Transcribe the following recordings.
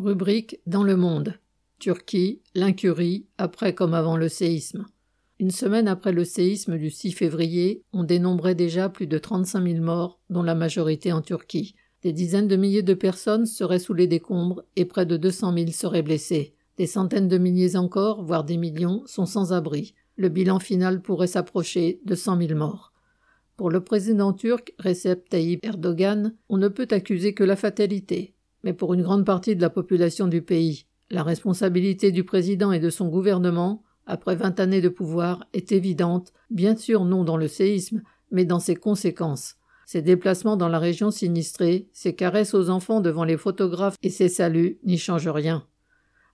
Rubrique Dans le monde. Turquie, l'incurie, après comme avant le séisme. Une semaine après le séisme du 6 février, on dénombrait déjà plus de 35 000 morts, dont la majorité en Turquie. Des dizaines de milliers de personnes seraient sous les décombres et près de 200 000 seraient blessées. Des centaines de milliers encore, voire des millions, sont sans abri. Le bilan final pourrait s'approcher de 100 000 morts. Pour le président turc Recep Tayyip Erdogan, on ne peut accuser que la fatalité mais pour une grande partie de la population du pays. La responsabilité du président et de son gouvernement, après vingt années de pouvoir, est évidente, bien sûr non dans le séisme, mais dans ses conséquences. Ses déplacements dans la région sinistrée, ses caresses aux enfants devant les photographes et ses saluts n'y changent rien.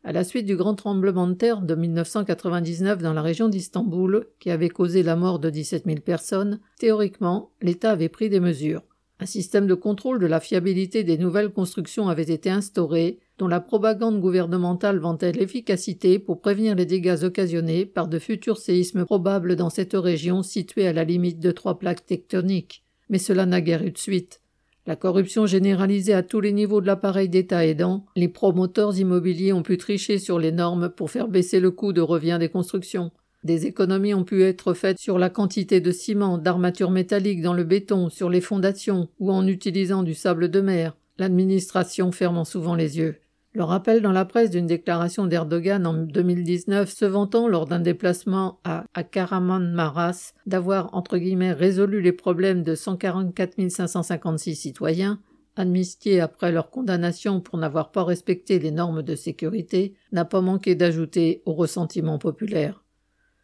À la suite du grand tremblement de terre de 1999 dans la région d'Istanbul, qui avait causé la mort de 17 000 personnes, théoriquement, l'État avait pris des mesures. Un système de contrôle de la fiabilité des nouvelles constructions avait été instauré, dont la propagande gouvernementale vantait l'efficacité pour prévenir les dégâts occasionnés par de futurs séismes probables dans cette région située à la limite de trois plaques tectoniques. Mais cela n'a guère eu de suite. La corruption généralisée à tous les niveaux de l'appareil d'État aidant, les promoteurs immobiliers ont pu tricher sur les normes pour faire baisser le coût de revient des constructions. Des économies ont pu être faites sur la quantité de ciment, d'armature métallique dans le béton, sur les fondations, ou en utilisant du sable de mer, l'administration fermant souvent les yeux. Le rappel dans la presse d'une déclaration d'Erdogan en 2019 se vantant lors d'un déplacement à, à Maras d'avoir entre guillemets résolu les problèmes de 144 556 citoyens, amnistiés après leur condamnation pour n'avoir pas respecté les normes de sécurité, n'a pas manqué d'ajouter au ressentiment populaire.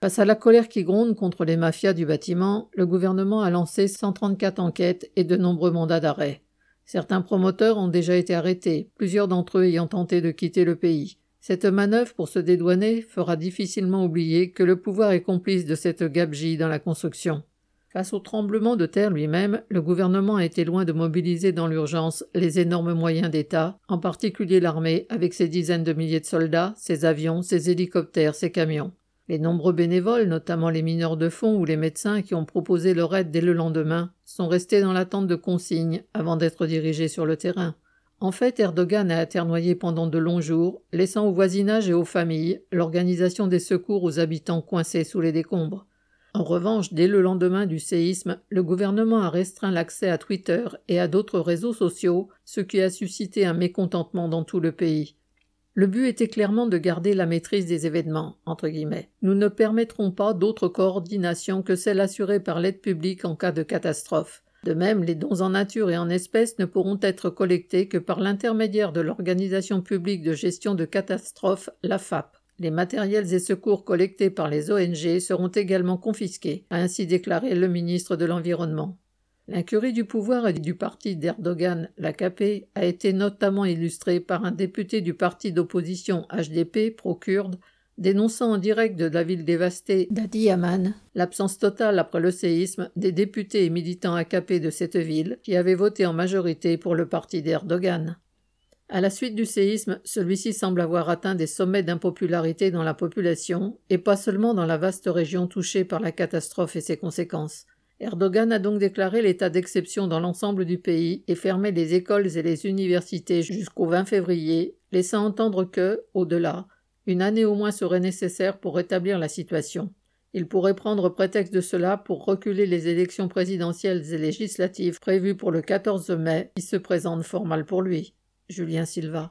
Face à la colère qui gronde contre les mafias du bâtiment, le gouvernement a lancé 134 enquêtes et de nombreux mandats d'arrêt. Certains promoteurs ont déjà été arrêtés, plusieurs d'entre eux ayant tenté de quitter le pays. Cette manœuvre pour se dédouaner fera difficilement oublier que le pouvoir est complice de cette gabegie dans la construction. Face au tremblement de terre lui-même, le gouvernement a été loin de mobiliser dans l'urgence les énormes moyens d'État, en particulier l'armée avec ses dizaines de milliers de soldats, ses avions, ses hélicoptères, ses camions. Les nombreux bénévoles, notamment les mineurs de fond ou les médecins qui ont proposé leur aide dès le lendemain, sont restés dans l'attente de consignes avant d'être dirigés sur le terrain. En fait, Erdogan a aternoyé pendant de longs jours, laissant au voisinage et aux familles l'organisation des secours aux habitants coincés sous les décombres. En revanche, dès le lendemain du séisme, le gouvernement a restreint l'accès à Twitter et à d'autres réseaux sociaux, ce qui a suscité un mécontentement dans tout le pays. Le but était clairement de garder la maîtrise des événements. Nous ne permettrons pas d'autre coordination que celle assurée par l'aide publique en cas de catastrophe. De même, les dons en nature et en espèces ne pourront être collectés que par l'intermédiaire de l'Organisation publique de gestion de catastrophes, la FAP. Les matériels et secours collectés par les ONG seront également confisqués, a ainsi déclaré le ministre de l'Environnement. L'incurie du pouvoir et du parti d'Erdogan, l'AKP, a été notamment illustrée par un député du parti d'opposition HDP, pro-kurde, dénonçant en direct de la ville dévastée d'Adiyaman l'absence totale après le séisme des députés et militants AKP de cette ville qui avaient voté en majorité pour le parti d'Erdogan. À la suite du séisme, celui-ci semble avoir atteint des sommets d'impopularité dans la population, et pas seulement dans la vaste région touchée par la catastrophe et ses conséquences. Erdogan a donc déclaré l'état d'exception dans l'ensemble du pays et fermé les écoles et les universités jusqu'au 20 février, laissant entendre que, au-delà, une année au moins serait nécessaire pour rétablir la situation. Il pourrait prendre prétexte de cela pour reculer les élections présidentielles et législatives prévues pour le 14 mai, qui se présentent fort mal pour lui. Julien Silva.